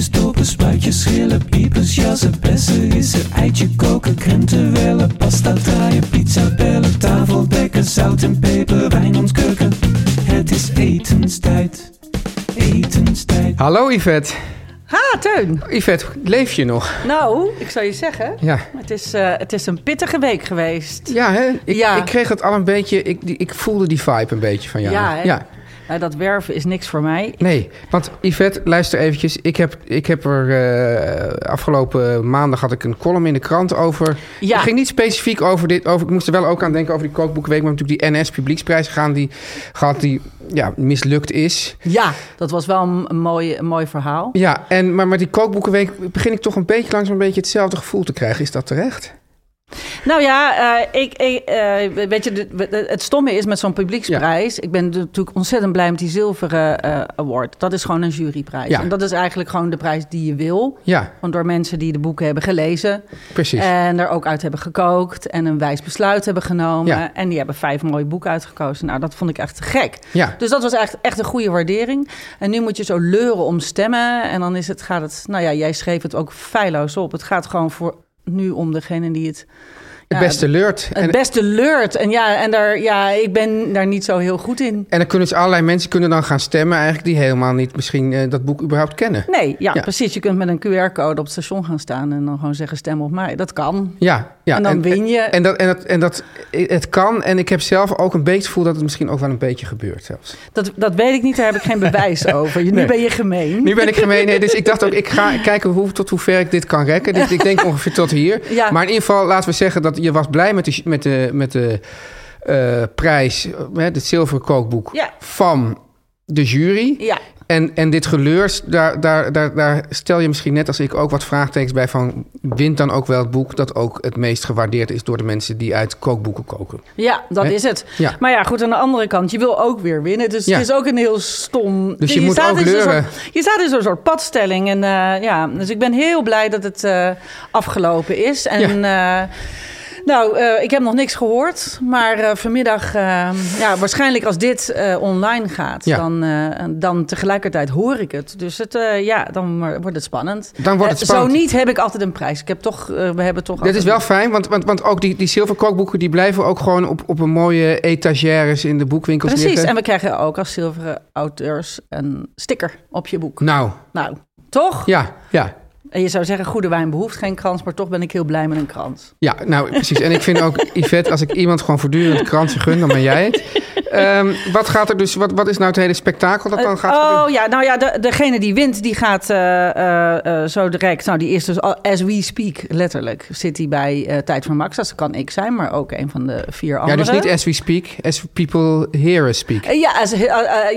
Boontjes, dopen, spuitjes, schillen, piepers, jassen, bessen, rissen, eitje koken, krenten wellen, pasta draaien, pizza bellen, tafel dekken, zout en peper, wijn ontkurken. Het is etenstijd, etenstijd. Hallo Yvette. Ha, Teun. Yvette, leef je nog? Nou, ik zou je zeggen, Ja. het is, eh, het is een pittige week geweest. Ja, hè? Ik, Ja. ik kreeg het al een beetje, ik, die- ik voelde die vibe een beetje van jou. Ja, hè? ja. Nou, dat werven is niks voor mij. Nee, want Yvette, luister eventjes. Ik heb, ik heb er eh, afgelopen maandag had ik een column in de krant over. Ja. Het ging niet specifiek over dit. Over, ik moest er wel ook aan denken over die kookboekenweek. Maar natuurlijk die NS Publieksprijs gaan die gehad die ja, mislukt is. Ja, dat was wel een, een mooi, een mooi verhaal. Ja, en, maar met die kookboekenweek begin ik toch een beetje langzaam een beetje hetzelfde gevoel te krijgen. Is dat terecht? Nou ja, eh, ik, ik, eh, weet je, het stomme is met zo'n publieksprijs. Ik ben natuurlijk ontzettend blij met die zilveren eh, award. Dat is gewoon een juryprijs. Ja. En dat is eigenlijk gewoon de prijs die je wil. Ja, Want door mensen die de boeken hebben gelezen. precies. En er ook uit hebben gekookt. En een wijs besluit hebben genomen. Ja. En die hebben vijf mooie boeken uitgekozen. Nou, dat vond ik echt te gek. ja. Dus dat was echt, echt een goede waardering. En nu moet je zo leuren om stemmen. En dan is het, gaat het... Nou ja, jij schreef het ook feilloos op. Het gaat gewoon voor nu om degene die het... Het ja, beste leurt. En, Het beste leurt. En ja, en daar, ja, ik ben daar niet zo heel goed in. en dan kunnen dus allerlei mensen kunnen dan gaan stemmen... eigenlijk die helemaal niet misschien eh, dat boek überhaupt kennen. Nee, ja, Ja. precies. Je kunt met een QR-code op het station gaan staan... en dan gewoon zeggen stem op mij. Dat kan. Ja, ja. En dan win je. En, dat, en, dat, en dat, het kan. En ik heb zelf ook een beetje het gevoel dat het misschien ook wel een beetje gebeurt zelfs. Dat, dat weet ik niet, daar heb ik geen bewijs over. Nu Nee. ben je gemeen. Nu ben ik gemeen. Nee, dus ik dacht ook, ik ga kijken hoe, tot hoe ver ik dit kan rekken. Dus ik denk ongeveer tot hier. Ja. Maar in ieder geval, laten we zeggen dat je was blij met de, met de, met de eh, prijs, het zilveren kookboek Ja. van de jury. Ja, En, en dit geleurs, daar, daar, daar, daar stel je misschien net als ik ook wat vraagtekens bij van... wint dan ook wel het boek dat ook het meest gewaardeerd is... door de mensen die uit kookboeken koken? ja dat is het. Ja. Maar ja, goed, aan de andere kant, je wil ook weer winnen. Dus Ja. het is ook een heel stom... Dus je moet staat ook leuren. soort- je staat in zo'n soort padstelling. En eh, ja, dus ik ben heel blij dat het eh, afgelopen is. En eh, nou, eh, ik heb nog niks gehoord. Maar eh, vanmiddag, eh, ja, waarschijnlijk als dit online gaat... Ja. Dan, dan tegelijkertijd hoor ik het. Dus het, ja, dan wordt het spannend. Dan wordt het spannend. Zo niet heb ik altijd een prijs. Ik heb toch, we hebben toch Dat is wel fijn, want, want, want ook die, die zilveren kookboeken... die blijven ook gewoon op, op een mooie etagères in de boekwinkels Precies, liggen. en we krijgen ook als zilveren auteurs een sticker op je boek. Nou, Nou, toch? ja, ja. En je zou zeggen, goede wijn behoeft geen krans, maar toch ben ik heel blij met een krans. Ja, nou precies. En ik vind ook, Yvette, als ik iemand gewoon voortdurend krantje gun, dan ben jij het. Ehm, wat gaat er dus, wat, wat is nou het hele spektakel dat dan gaat gebeuren? oh ja, nou ja, de, degene die wint, die gaat eh, eh, zo direct. Nou, die is dus as we speak, letterlijk, zit hij bij Tijd voor Max. Dat kan ik zijn, maar ook een van de vier Ja, anderen. dus niet as we speak, as people hear us speak. Ja, as,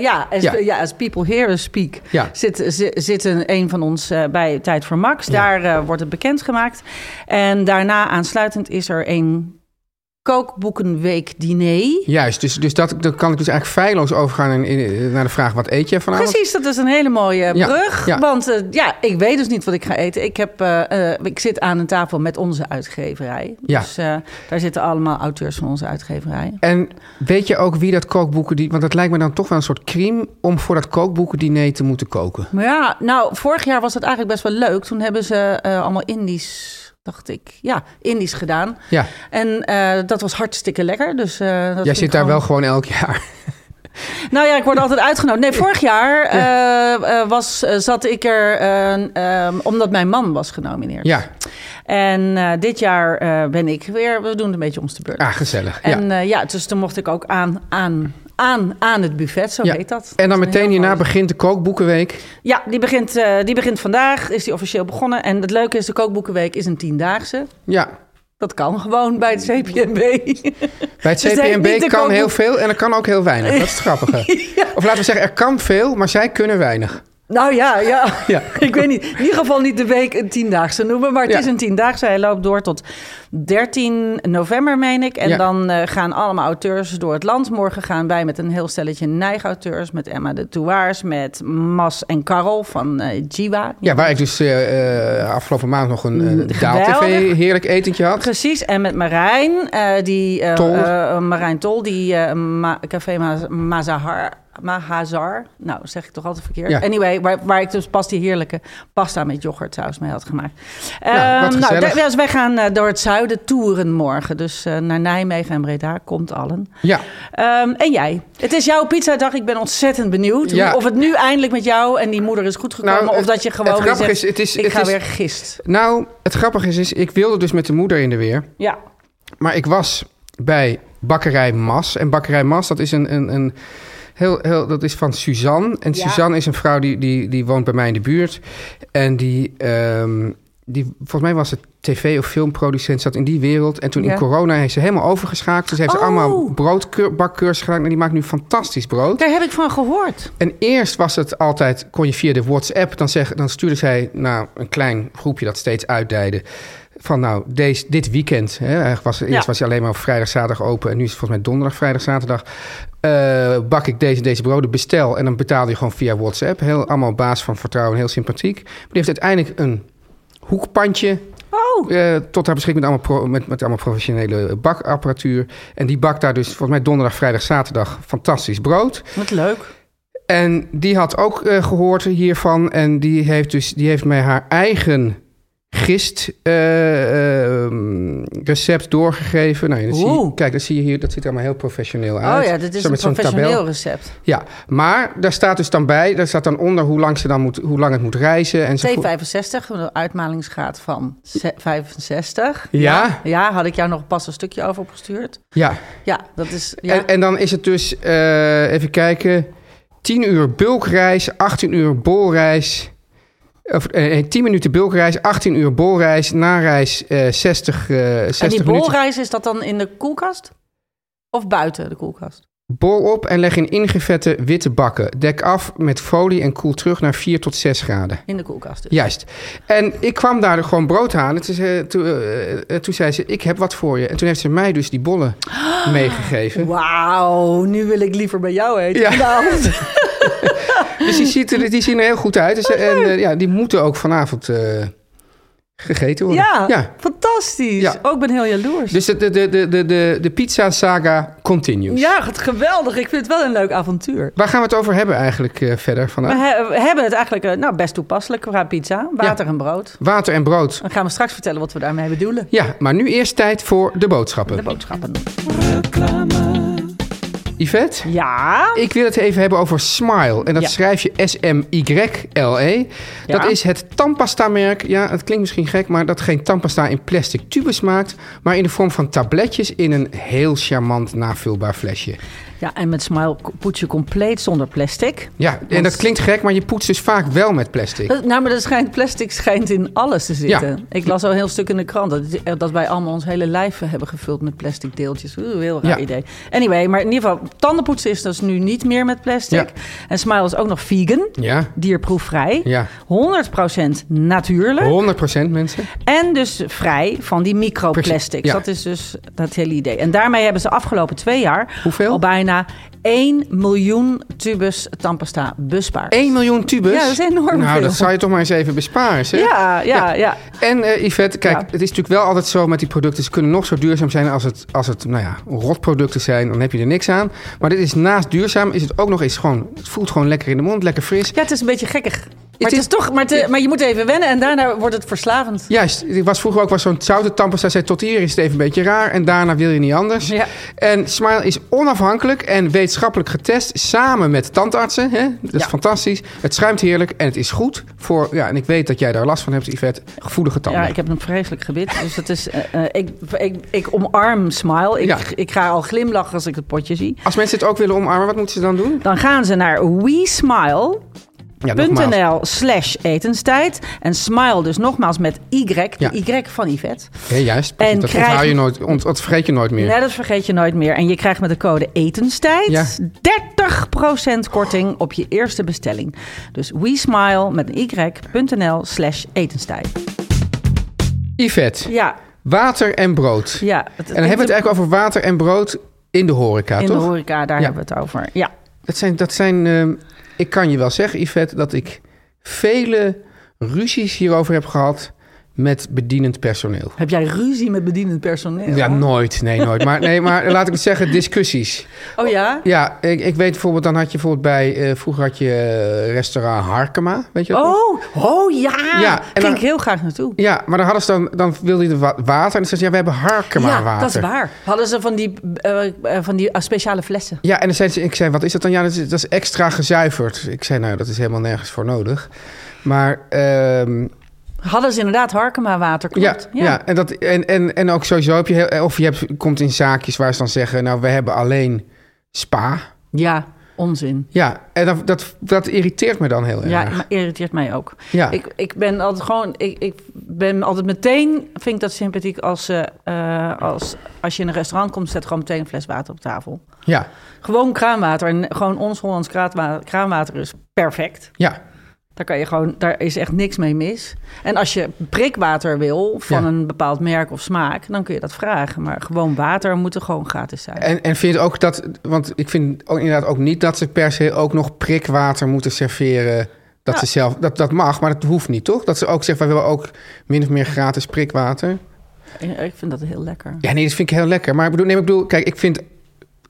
ja, as, Ja. ja. as people here us speak, Ja. zit, zi- zit een, een van ons bij Tijd voor Max. Daar wordt het bekendgemaakt. En daarna aansluitend is er een kookboekenweek diner. Juist, dus, dus dat, kan ik dus eigenlijk feilloos overgaan in, in- naar de vraag, wat eet je vanavond? Precies, dat is een hele mooie brug. ja. Want eh, ja, ik weet dus niet wat ik ga eten. Ik, heb, eh, eh, ik zit aan een tafel met onze uitgeverij. Ja. Dus daar zitten allemaal auteurs van onze uitgeverij. En weet je ook wie dat kookboeken... Die, want dat lijkt me dan toch wel een soort crime... om voor dat kookboekendiner te moeten koken. Maar ja, nou, vorig jaar was het eigenlijk best wel leuk. Toen hebben ze allemaal Indisch, dacht ik. Ja, Indisch gedaan. Ja, En eh, dat was hartstikke lekker. Dus, eh, jij zit daar wel gewoon elk jaar. Nou ja, ik word altijd uitgenodigd. Nee, vorig jaar eh, was, zat ik er eh, eh, omdat mijn man was genomineerd. Ja, En dit jaar ben ik weer, we doen het een beetje ons te beurt. ah, gezellig. En ja. ja. ja, dus toen mocht ik ook aan, aan, aan, aan het buffet, zo Ja. heet dat. En dan meteen hierna mooi- begint de kookboekenweek. Ja, die begint, eh, die begint vandaag, is die officieel begonnen. En het leuke is, de kookboekenweek is een tiendaagse. Ja, Dat kan gewoon bij het CPNB. bij het Dus CPNB kan heel veel en er kan ook heel weinig. Dat is het grappige. Of laten we zeggen, er kan veel, maar zij kunnen weinig. Nou ja, ja. Ja. ik weet niet. In ieder geval niet de week een tiendaagse noemen. Maar het Ja. is een tiendaagse. Hij loopt door tot 13 november, meen ik. En Ja. dan eh, gaan allemaal auteurs door het land. Morgen gaan wij met een heel stelletje neigauteurs. Met Emma de Touwaars, met Mas en Karel van eh Jiwa. Ja, waar ik dus eh, afgelopen maand nog een Mm, uh, Daal-TV heerlijk etentje had. Precies, en met Marijn, die, Tol. Marijn Tol, die Café Ma- Mazahar, Mahazar, nou zeg ik toch altijd verkeerd. Ja. Anyway, waar, waar ik dus pas die heerlijke pasta met yoghurtsaus mee had gemaakt. Nou, Ehm, daar- dus wij gaan eh, door het zuiden toeren morgen. Dus eh, naar Nijmegen en Breda komt allen. Ja, Ehm, en jij? Het is jouw pizzadag. Ik ben ontzettend benieuwd. Ja. Of het nu eindelijk met jou en die moeder is goed gekomen. Nou, of dat je gewoon zegt, is, het is- ik het ga is- weer gist. nou, het grappige is, is, ik wilde dus met de moeder in de weer. Ja. Maar ik was bij bakkerij Mas. En bakkerij Mas, dat is een... een, een Heel, heel, dat is van Suzanne. En Ja. Suzanne is een vrouw die, die, die woont bij mij in de buurt. En die, ehm, die, volgens mij was het tv- of filmproducent, zat in die wereld. En toen Ja. in corona heeft ze helemaal overgeschakeld. Dus heeft ze Oh. allemaal broodbakcursus gedaan. En die maakt nu fantastisch brood. Daar heb ik van gehoord. En eerst was het altijd, kon je via de WhatsApp, dan, zeg, dan stuurde zij naar een klein groepje dat steeds uitdeide. Van nou, deze, dit weekend, hè, eigenlijk was, eerst Ja. was hij alleen maar op vrijdag, zaterdag open. En nu is het volgens mij donderdag, vrijdag, zaterdag. eh, bak ik deze, deze broden, bestel. En dan betaalde je gewoon via WhatsApp. Heel, allemaal op basis van vertrouwen, heel sympathiek. Maar die heeft uiteindelijk een hoekpandje Oh, eh, tot haar beschikking met allemaal, pro- met, met allemaal professionele bakapparatuur. En die bakt daar dus volgens mij donderdag, vrijdag, zaterdag fantastisch brood. wat leuk. En die had ook eh, gehoord hiervan. En die heeft dus die heeft mij haar eigen gist eh, ehm, recept doorgegeven. Nou, dat zie je, kijk, dat zie je hier. Dat ziet er allemaal heel professioneel uit. Oh ja, dit is Zo een professioneel tabel. recept. Ja, maar daar staat dus dan bij. Daar staat dan onder hoe lang, ze dan moet, hoe lang het moet reizen. En zo. T65, een uitmalingsgraad van ze- 65. Ja? Ja, had ik jou nog pas een stukje over opgestuurd. Ja. Ja, dat is... Ja. En, en dan is het dus, eh, even kijken, 10 uur bulkreis, 18 uur bolreis. Of eh, 10 minuten bulkreis, 18 uur bolreis, nareis eh 60, eh 60 en die minuten. bolreis, is dat dan in de koelkast? Of buiten de koelkast? Bol op en leg in ingevette witte bakken. Dek af met folie en koel terug naar 4 tot 6 graden. In de koelkast dus. Juist. En ik kwam daar gewoon brood halen. Toen, zei- toen, eh, eh, toen zei ze, ik heb wat voor je. En toen heeft ze mij dus die bollen meegegeven. Wauw, nu wil ik liever bij jou eten. Ja. vanavond. Dus die, ziet er, die zien er heel goed uit. Dus, en eh, ja, die moeten ook vanavond eh, gegeten worden. Ja, ja. fantastisch. Ja. Oh, ik ben heel jaloers. Dus de, de, de, de, de, de, pizza saga continues. Ja, wat geweldig. Ik vind het wel een leuk avontuur. Waar gaan we het over hebben eigenlijk eh, verder We, he- we hebben het eigenlijk eh, nou, best toepasselijk qua pizza. Water en brood. Water en brood. Dan gaan we straks vertellen wat we daarmee bedoelen. Ja, maar nu eerst tijd voor de boodschappen. De boodschappen. Yvette? Ja. Ik wil het even hebben over Smile. En dat Ja. schrijf je S-M-Y-L-E. Dat Ja. is het tandpasta-merk. Ja, het klinkt misschien gek, maar dat geen tandpasta in plastic tubes maakt. Maar in de vorm van tabletjes in een heel charmant navulbaar flesje. Ja, en met Smile poets je compleet zonder plastic. Ja, en dat klinkt gek, maar je poetst dus vaak wel met plastic. Dat- nou, maar dat schijnt, plastic schijnt in alles te zitten. Ja. Ik las al een heel stuk in de krant dat, dat wij allemaal ons hele lijf hebben gevuld met plastic deeltjes. Oeh, heel raar Ja. idee. Anyway, maar in ieder geval, tandenpoetsen is dus nu niet meer met plastic. En Smile is ook nog vegan, Ja, dierproefvrij, ja. 100% natuurlijk. 100% mensen. En dus vrij van die microplastics. Ja. Dat is dus dat hele idee. En daarmee hebben ze afgelopen twee jaar Hoeveel? al bijna 1 miljoen tubus tandpasta bespaard. 1 miljoen tubus. Ja, dat is enorm Nou, veel. dat zou je toch maar eens even besparen, zeg. Ja, ja, ja. En eh Yvette, kijk, Ja. het is natuurlijk wel altijd zo met die producten. Ze kunnen nog zo duurzaam zijn als het, als het nou ja, rotproducten zijn. Dan heb je er niks aan. Maar dit is naast duurzaam, is het ook nog eens gewoon... Het voelt gewoon lekker in de mond, lekker fris. Ja, het is een beetje gekkig. Maar, het is toch, maar, te- maar je moet even wennen en daarna wordt het verslavend. Juist, ik was vroeger ook was zo'n zoute tandpasta. Zei tot hier is het even een beetje raar en daarna wil je niet anders. Ja. En Smile is onafhankelijk en wetenschappelijk getest samen met tandartsen. Hè? Dat is Ja. fantastisch. Het schuimt heerlijk en het is goed voor, ja, en ik weet dat jij daar last van hebt, Yvette, gevoelige tanden. Ja, ik heb een vreselijk gebit. Dus het is, eh, eh, ik, ik, ik omarm Smile. Ik, Ja. ik ga al glimlachen als ik het potje zie. Als mensen het ook willen omarmen, wat moeten ze dan doen? Dan gaan ze naar WeSmile. Ja, slash etenstijd. En smile dus nogmaals met Y, de Ja. Y van Yvette. Ja, juist. En dat krijg- je nooit, ont, dat vergeet je nooit meer. Nee, dat vergeet je nooit meer. En je krijgt met de code etenstijd Ja. 30% korting op je eerste bestelling. Dus WeSmile met een Y.nl slash etenstijd. Yvette, Ja, water en brood. ja. En dan hebben we het eigenlijk over water en brood in de horeca, In toch? de horeca, daar hebben we het over. Ja. Dat zijn, dat zijn ehm, ik kan je wel zeggen, Yvette, dat ik vele ruzies hierover heb gehad met bedienend personeel. Heb jij ruzie met bedienend personeel? Ja, nooit. Nee, nooit. Maar, nee, maar laat ik het zeggen, discussies. Oh ja? Ja, ik, ik weet bijvoorbeeld, dan had je bijvoorbeeld bij... eh, vroeger had je eh, restaurant Harkema, weet je dat nog? Oh, oh ja. Ja, en Ging ik heel graag naartoe. Ja, maar dan hadden ze dan, dan wilde je water. En dan zeiden ze, ja, we hebben Harkema ja, water. dat is waar. Hadden ze van die, eh, van die speciale flessen. Ja, en dan zeiden ze, ik zei, wat is dat dan? Ja, dat is, dat is extra gezuiverd. Ik zei, nou, dat is helemaal nergens voor nodig. Maar ehm, Hadden ze inderdaad Harkema water, ja, klopt. ja. en, dat, en, en, en ook sowieso heb je, heel- of je hebt, komt in zaakjes waar ze dan zeggen, nou, we hebben alleen spa. Ja, onzin. Ja, en dat, dat, dat irriteert me dan heel erg. Ja, maar irriteert mij ook. Ja. Ik, ik ben altijd gewoon, ik, ik ben altijd meteen, vind ik dat sympathiek als, ze, eh, als, als je in een restaurant komt, zet gewoon meteen een fles water op tafel. ja, Gewoon kraanwater en gewoon ons Hollands kraanwater, kraanwater is perfect. ja, Daar kan je gewoon, daar is echt niks mee mis. En als je prikwater wil van Ja. een bepaald merk of smaak, dan kun je dat vragen. Maar gewoon water moet er gewoon gratis zijn. En, en vind je ook dat, want ik vind ook inderdaad ook niet dat ze per se ook nog prikwater moeten serveren. Dat Ja. ze zelf, dat, dat mag, maar dat hoeft niet, toch? Dat ze ook zeggen, we willen ook min of meer gratis prikwater. Ik vind dat heel lekker. Ja, nee, dat vind ik heel lekker. Maar ik bedoel, nee, ik bedoel, kijk, ik vind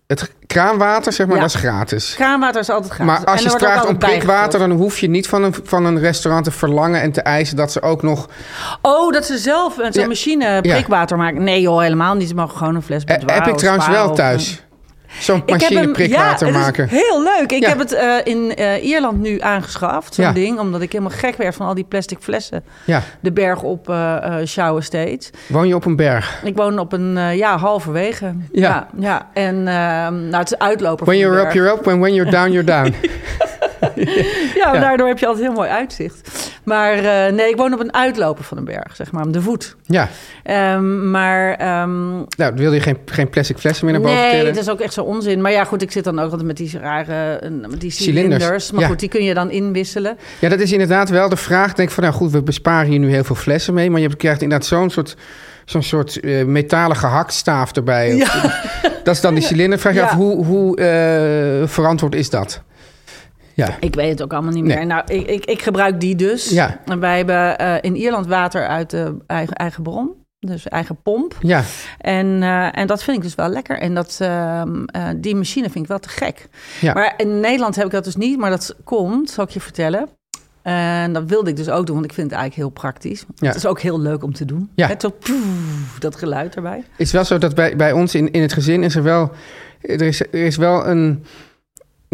het kraanwater, zeg maar, Ja. dat is gratis. Kraanwater is altijd gratis. Maar als je vraagt om prikwater, dan hoef je niet van een, van een restaurant te verlangen en te eisen dat ze ook nog. Oh, dat ze zelf met Ja. machine prikwater maken. Nee joh, helemaal niet. Ze mogen gewoon een fles Eh, Boudoir heb ik trouwens wel thuis. Zo'n Ik heb machine hem- prikwater ja, maken. is heel leuk. Ik Ja. heb het eh, in eh, Ierland nu aangeschaft, zo'n Ja. ding. Omdat ik helemaal gek werd van al die plastic flessen. Ja. De berg op eh Shower Estate. Woon je op een berg? Ik woon op een, ja, halverwege. Ja. Ja. En ehm, nou, het is uitloper When van de you're up, you're up. When, when you're down, you're down. Ja, Ja. daardoor heb je altijd heel mooi uitzicht. Maar eh, nee, ik woon op een uitloper van een berg, zeg maar, om de voet. ja. Ehm, maar ehm, Nou, wil je geen, geen plastic flessen meer naar boven nee, dat is ook echt zo onzin. Maar ja, goed, ik zit dan ook altijd met die rare met die Cilinders, cilinders. Maar ja. goed, die kun je dan inwisselen. Ja, dat is inderdaad wel de vraag. Ik denk van, nou goed, we besparen hier nu heel veel flessen mee. Maar je krijgt inderdaad zo'n soort, zo'n soort eh, metalen gehaktstaaf erbij. Dat is dan die cilinder. Vraag je Ja. af, hoe, hoe eh, verantwoord is dat? Ja, Ik weet het ook allemaal niet Nee. meer. Nou, ik, ik, ik gebruik die dus. Ja. En wij hebben eh, in Ierland water uit de eigen, eigen bron. Dus eigen pomp. ja, En, eh, en dat vind ik dus wel lekker. En dat, ehm, eh, die machine vind ik wel te gek. Ja. Maar in Nederland heb ik dat dus niet. Maar dat komt, zal ik je vertellen. En dat wilde ik dus ook doen, want ik vind het eigenlijk heel praktisch. Ja. Het is ook heel leuk om te doen. Ja. Het zo, poef, dat geluid erbij. het is wel zo dat bij, bij ons in, in het gezin is er wel... Er is, er is wel een...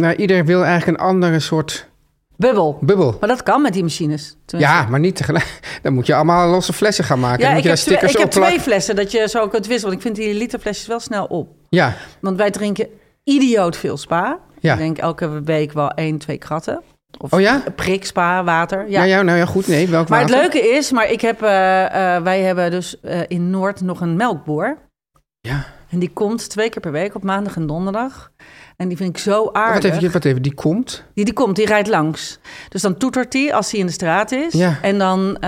Nou, ieder wil eigenlijk een andere soort Bubbel. bubbel. Maar dat kan met die machines. Tenminste. Ja, maar niet tegelijk. Dan moet je allemaal losse flessen gaan maken. Ja, dan moet ik je heb, twee, ik heb twee flessen dat je zo kunt wisselen. Want ik vind die literflesjes wel snel op. Ja, Want wij drinken idioot veel spa. Ja. Ik denk elke week wel één, twee kratten. Of Oh ja? prik, spa, water. Ja. ja. ja, nou ja, goed. Nee, welk maar het leuke is, maar ik heb, eh, eh, wij hebben dus eh, in Noord nog een melkboer. Ja. En die komt twee keer per week op maandag en donderdag. En die vind ik zo aardig. Wat even, wat even, die komt. Die, die komt, die rijdt langs. Dus dan toetert hij als hij in de straat is. Ja. En dan,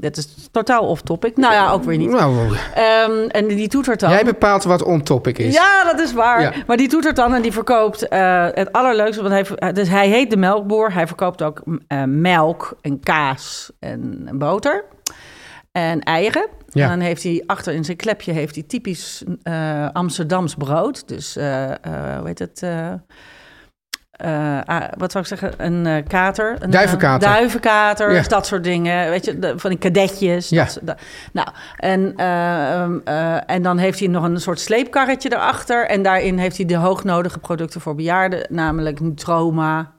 dit is totaal off-topic. Nou ja, ook weer niet. Nou, Ehm, en die toetert dan. jij bepaalt wat on-topic is. Ja, dat is waar. Ja. Maar die toetert dan en die verkoopt eh, het allerleukste. Want hij, ver- dus hij heet de melkboer. Hij verkoopt ook eh, melk en kaas en boter. En eieren. Ja. En dan heeft hij achter in zijn klepje heeft hij typisch eh, Amsterdams brood. Dus, eh, hoe heet het? ah, wat zou ik zeggen? Een kater. Een, Duivenkater. duivenkaters, Ja. dat soort dingen. Weet je, de- van die kadetjes. Ja. Dat, dat- nou, en, eh, ehm, eh, en dan heeft hij nog een soort sleepkarretje erachter. En daarin heeft hij de hoognodige producten voor bejaarden. Namelijk Nutroma,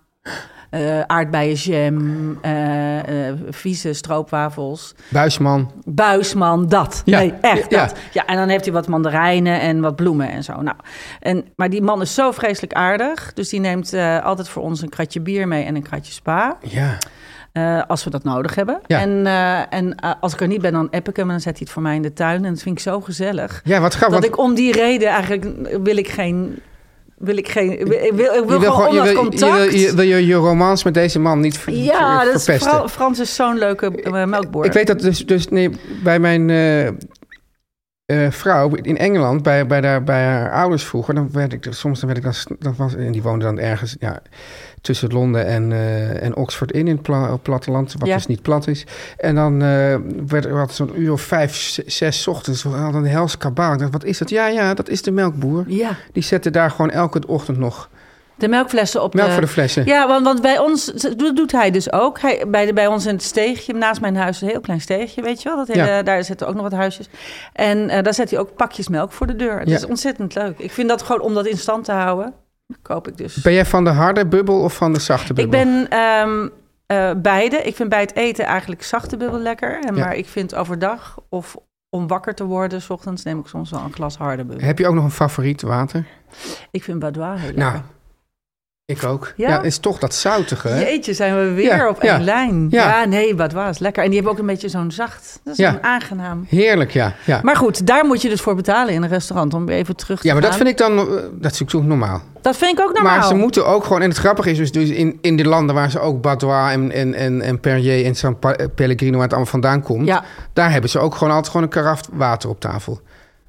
eh aardbeienjam, eh, eh, vieze stroopwafels. Buisman. Buisman, dat. Ja, Nee, echt ja. dat. Ja, en dan heeft hij wat mandarijnen en wat bloemen en zo. Nou, en, maar die man is zo vreselijk aardig. Dus die neemt altijd voor ons een kratje bier mee en een kratje spa. Ja. als we dat nodig hebben. Ja. En, en als ik er niet ben, dan app ik hem en dan zet hij het voor mij in de tuin. En dat vind ik zo gezellig. Ja, wat grappig. dat want- ik om die reden eigenlijk wil ik geen... Wil ik geen... Ik wil, ik wil, gewoon je, wil, je, contact. wil, je, wil je, je romans met deze man niet ver, ja, ver- dat is verpesten. Fra- Frans is zo'n leuke eh, melkboer. Ik weet dat dus, dus nee, bij mijn eh, eh, vrouw in Engeland, bij, bij, daar, bij haar ouders vroeger, dan werd ik soms dan werd ik dan was, en die woonde dan ergens ja, tussen Londen en, eh, en Oxford in, in het pla- platteland, wat Ja. dus niet plat is. En dan eh werd er wat zo'n uur of vijf, zes ochtends, we hadden een hels kabaal. Ik dacht, wat is dat? Ja, ja, dat is de melkboer. Ja, Die zette daar gewoon elke ochtend nog de melkflessen op melk de... voor de flessen. Ja, want, want bij ons, dat doet hij dus ook. Hij, bij, de, bij ons in het steegje, naast mijn huis, een heel klein steegje, weet je wel. Dat hele, Ja. Daar zitten ook nog wat huisjes. En eh, daar zet hij ook pakjes melk voor de deur. Het Ja. is ontzettend leuk. Ik vind dat gewoon om dat in stand te houden, koop ik dus. Ben jij van de harde bubbel of van de zachte Ik bubbel? ben ehm, eh, beide. Ik vind bij het eten eigenlijk zachte bubbel lekker. En, Ja. Maar ik vind overdag of om wakker te worden, 's ochtends neem ik soms wel een glas harde bubbel. Heb je ook nog een favoriet water? Ik vind Badois heel lekker. Nou, ik ook. Ja? Ja, is toch dat zoutige, hè? Jeetje, zijn we weer Ja, op één ja, lijn. ja. Nee, Badois is lekker. En die hebben ook een beetje zo'n zacht. Dat is een aangenaam. Heerlijk, ja. ja. Maar goed, daar moet je dus voor betalen in een restaurant om even terug te ja, maar dat vind ik dan... eh, Dat is natuurlijk normaal. Dat vind ik ook normaal. Maar ze moeten ook gewoon... En het grappige is dus, dus in, in de landen waar ze ook Badois en, en, en, en Perrier en San Pellegrino... waar het allemaal vandaan komt... Daar hebben ze ook gewoon altijd gewoon een karaf water op tafel.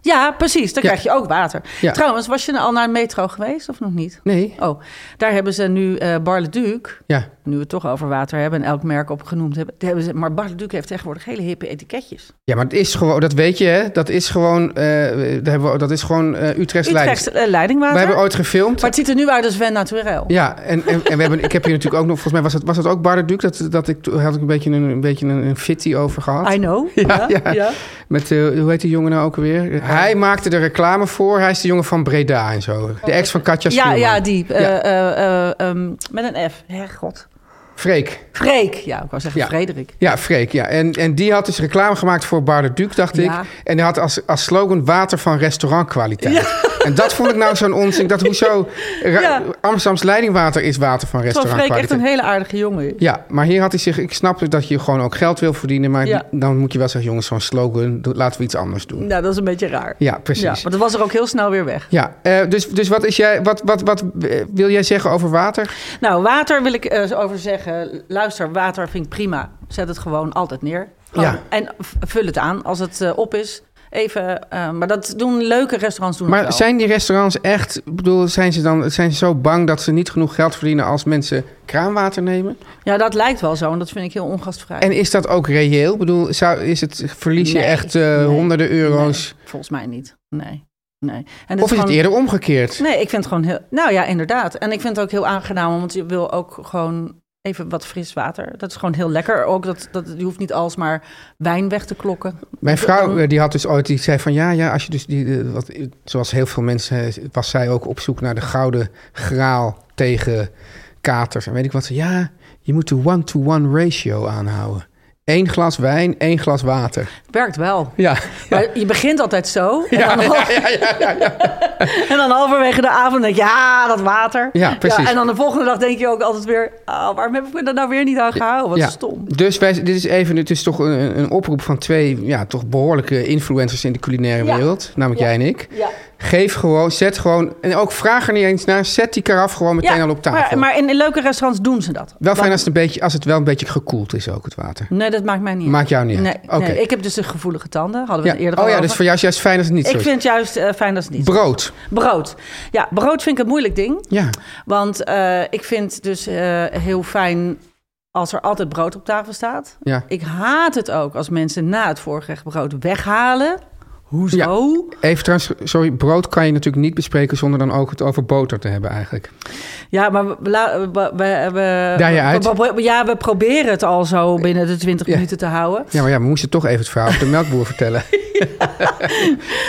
Ja, precies. Dan Ja. krijg je ook water. Ja. Trouwens, was je al naar een metro geweest of nog niet? Nee, Oh, daar hebben ze nu eh Bar-le-Duc... ja. nu we het toch over water hebben en elk merk opgenoemd hebben... hebben ze, maar Bar-le-Duc heeft tegenwoordig hele hippe etiketjes. Ja, maar het is gewoon... Dat weet je, hè? Dat is gewoon... hebben we, dat is gewoon eh Utrechts leiding. Utrechts eh, leidingwater. We hebben ooit gefilmd. Maar het ziet er nu uit als Ven Naturel. Ja, en, en, en we hebben, ik heb hier natuurlijk ook nog... Volgens mij was het, was het ook Bardeduc. Dat, dat ik, had ik een beetje een, een, beetje een, een fitty over gehad. I know. Ja, ja. Met, hoe heet die jongen nou ook alweer? Hij maakte de reclame voor. Hij is de jongen van Breda en zo. De ex van Katja Ja, Schuurman. ja, die. eh, Ja. eh, eh, ehm, met een F. Hergod. Freek. Freek. Ja, ik wou zeggen Ja. Frederik. Ja, Freek, ja. En, en die had dus reclame gemaakt voor Bardeduc, dacht Ja. ik. En die had als, als slogan water van restaurantkwaliteit. En dat vond ik nou zo'n onzin. Dat hoezo... Ra- Ja. Amsterdams leidingwater is water van Terwijl Freek restaurantkwaliteit. echt een hele aardige jongen. Ja, maar hier had hij zich... Ik snap dat je gewoon ook geld wil verdienen... maar Ja. dan moet je wel zeggen... jongens, zo'n slogan, laten we iets anders doen. Nou, dat is een beetje raar. Ja, precies. Ja, Ja, want dat was er ook heel snel weer weg. eh, dus, dus wat, is jij, wat, wat, wat eh, wil jij zeggen over water? Nou, water wil ik eh, over zeggen. Luister, water vind ik prima. Zet het gewoon altijd neer. Gewoon. Ja. En vul het aan als het eh, op is. Even, eh, maar dat doen leuke restaurants doen Maar wel. zijn die restaurants echt... Ik bedoel, zijn ze dan zijn ze zo bang dat ze niet genoeg geld verdienen... als mensen kraanwater nemen? Ja, dat lijkt wel zo. En dat vind ik heel ongastvrij. En is dat ook reëel? Ik bedoel, zou, is het, verlies je Nee, echt eh, nee, honderden euro's? Nee, volgens mij niet. Nee. nee. En Of is het eerder omgekeerd? Nee, ik vind het gewoon heel... Nou ja, inderdaad. En ik vind het ook heel aangenaam, want je wil ook gewoon even wat fris water. Dat is gewoon heel lekker. Ook dat, dat je hoeft niet alsmaar wijn weg te klokken. Mijn vrouw eh, die had dus ooit, die zei van ja, ja, als je dus die, eh, wat, zoals heel veel mensen, eh, was zij ook op zoek naar de gouden graal tegen katers. En weet ik wat ze, ja, je moet de one-to-one ratio aanhouden. Eén glas wijn, één glas water. Werkt wel. Ja, Maar je begint altijd zo. En, ja, dan, ja, ja, ja, ja, ja. en dan halverwege de avond denk je, ja, dat water. Ja, precies. en dan de volgende dag denk je ook altijd weer, ah, waarom heb ik me er nou weer niet aan gehouden? Wat Ja. stom. Dus wij, dit is even, het is toch een, een oproep van twee, ja, toch behoorlijke influencers in de culinaire Ja. wereld. Namelijk Ja. jij en ik. Ja. Geef gewoon, zet gewoon, en ook vraag er niet eens naar, zet die karaf gewoon meteen al op tafel. Maar, maar in, in leuke restaurants doen ze dat. Wel fijn als het, een beetje, als het wel een beetje gekoeld is ook, het water. Nee, dat maakt mij niet Maakt jou niet? Nee, Oké. nee, ik heb dus een gevoelige tanden. Hadden we Ja. het eerder Oh al ja, over. dus voor jou is juist fijn als het niet zo Ik is. vind het juist eh, fijn als het niet zo. Brood. Brood. Ja, brood vind ik een moeilijk ding. Ja. Want eh, ik vind dus eh, heel fijn als er altijd brood op tafel staat. Ja. Ik haat het ook als mensen na het voorgerecht brood weghalen. Hoezo? Even trouwens, sorry, brood kan je natuurlijk niet bespreken zonder dan ook het over boter te hebben eigenlijk. Ja, maar we, we, we, we- Daar je uit. ja, we proberen het al zo binnen de 20 Ja. minuten te houden. Ja, maar ja, we moesten toch even het verhaal van de melkboer vertellen.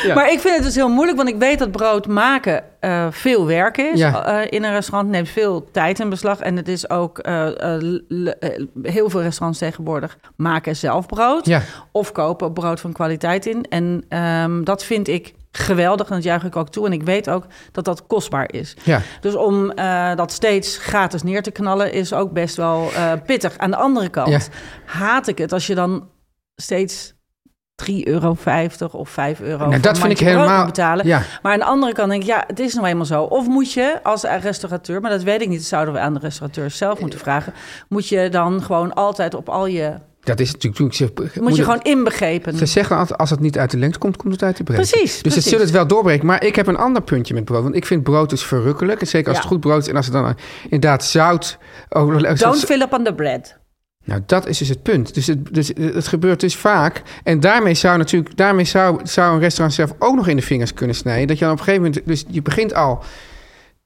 Ja. Maar ik vind het dus heel moeilijk, want ik weet dat brood maken eh, veel werk is. Ja. Eh, in een restaurant neemt veel tijd in beslag. En het is ook eh, heel veel restaurants tegenwoordig maken zelf brood. Ja. Of kopen brood van kwaliteit in. En ehm, dat vind ik geweldig en dat juich ik ook toe. En ik weet ook dat dat kostbaar is. Ja. Dus om dat steeds gratis neer te knallen is ook best wel pittig. Aan de andere kant Ja. haat ik het als je dan steeds 3,50 euro of 5 euro Nou, dat vind ik helemaal- moet betalen. ja. Maar aan de andere kant denk ik, ja, het is nou eenmaal zo. Of moet je als restaurateur, maar dat weet ik niet, dat zouden we aan de restaurateurs zelf moeten vragen. Moet je dan gewoon altijd op al je, Dat is natuurlijk... Ze, moet je gewoon inbegrepen. Ze zeggen altijd, als het niet uit de lengte komt, komt het uit de breedte. Precies, Dus precies. ze zullen het wel doorbreken. Maar ik heb een ander puntje met brood. Want ik vind brood dus verrukkelijk. En zeker als Ja. het goed brood is. En als het dan eh, inderdaad zout... Oh, Don't fill up on the bread. Nou, dat is dus het punt. Dus het, dus het gebeurt dus vaak. En daarmee zou natuurlijk, daarmee zou, zou een restaurant zelf ook nog in de vingers kunnen snijden. Dat je dan op een gegeven moment, dus je begint al.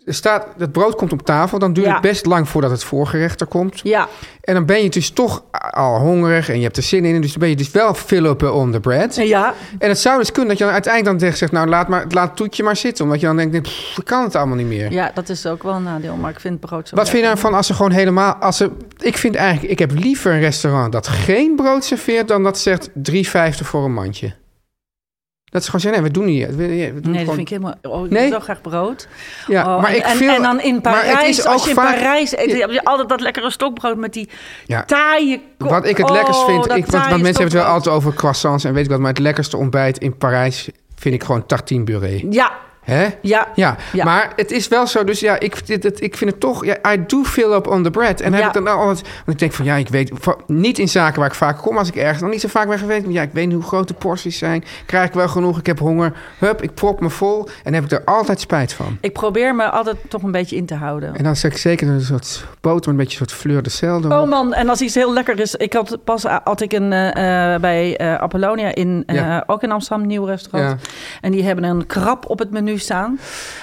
Er staat, het brood komt op tafel, dan duurt Ja. het best lang voordat het voorgerecht er komt. Ja, En dan ben je dus toch al hongerig en je hebt er zin in. Dus dan ben je dus wel fill-up on the bread. ja. En het zou dus kunnen dat je dan uiteindelijk dan zegt, nou laat, maar, laat het toetje maar zitten. Omdat je dan denkt, pff, ik kan het allemaal niet meer. ja, dat is ook wel een nadeel, maar ik vind brood zo Wat vind je lekker. nou van als ze gewoon helemaal... Als ze, ik vind eigenlijk... Ik heb liever een restaurant dat geen brood serveert... dan dat zegt 3,50 voor een mandje. Dat ze gewoon zeggen, nee, we doen niet... We, we doen Nee, dat gewoon, vind ik helemaal... Oh, ik Nee? wil zo graag brood. ja, Oh, maar en, ik vind, en dan in maar het Parijs, is als je in vaak- Parijs eet, heb je altijd dat lekkere stokbrood met die Ja. taaie... ko- Wat ik het Oh, lekkerst vind... dat Ik, want, want taaie mensen hebben het wel altijd over croissants... en weet ik wat, maar het lekkerste ontbijt in Parijs... vind ik gewoon tartine beurré. Ja, Hè? ja, Ja, Ja. maar het is wel zo. Dus ja, ik, dit, het, ik vind het toch... Ja, I do fill up on the bread. En heb ik dan altijd... Want ik denk van, ja, ik weet... niet in zaken waar ik vaak kom als ik ergens... nog niet zo vaak ben geweest. Maar ja, ik weet niet hoe groot de porties zijn. Krijg ik wel genoeg? Ik heb honger. Hup, ik prop me vol. En heb ik er altijd spijt van. ik probeer me altijd toch een beetje in te houden. En dan zeg ik zeker een soort boter... een beetje een soort fleur de sel erop. Oh man, en als iets heel lekker is. Ik had pas had ik een eh, eh, bij eh, Apollonia in Ja. ook in Amsterdam een nieuw restaurant. En die hebben een krab op het menu staan.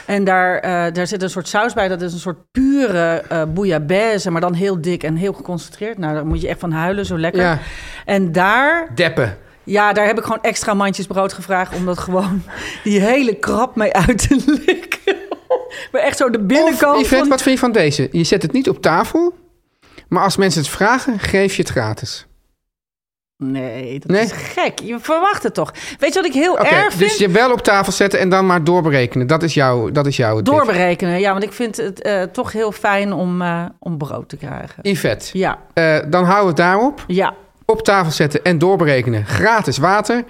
En daar, eh, daar zit een soort saus bij. Dat is een soort pure eh bouillabaisse, maar dan heel dik en heel geconcentreerd. Nou, daar moet je echt van huilen, zo lekker. Ja. En daar, Deppen. ja, daar heb ik gewoon extra mandjes brood gevraagd om dat gewoon die hele krab mee uit te likken. maar echt zo de binnenkant. Of, Yvette, van- wat vind je van deze? Je zet het niet op tafel... maar als mensen het vragen, geef je het gratis. Nee, dat Nee? is gek. Je verwacht het toch. Weet je wat ik heel erg vind? dus je wel op tafel zetten en dan maar doorberekenen. Dat is jouw, dat is jouw tip. Doorberekenen. Ja, want ik vind het eh, toch heel fijn om, eh, om brood te krijgen. Yvette, Ja, eh, dan houden we het daarop. ja. Op tafel zetten en doorberekenen. Gratis water.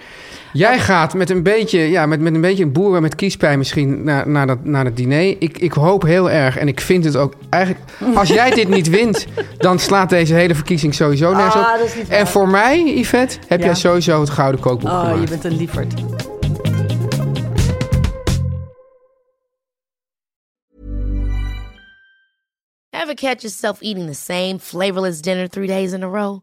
Jij gaat met een beetje, ja, met, met een beetje boeren met kiespijn misschien naar, naar, dat, naar het diner. Ik, ik hoop heel erg en ik vind het ook eigenlijk... Als jij dit niet wint, dan slaat deze hele verkiezing sowieso nergens op. Ah, en voor mij, Yvette, heb Ja. jij sowieso het Gouden Kookboek Oh, gemaakt. je bent een lieverd. Ever catch yourself eating the same flavorless dinner three days in a row?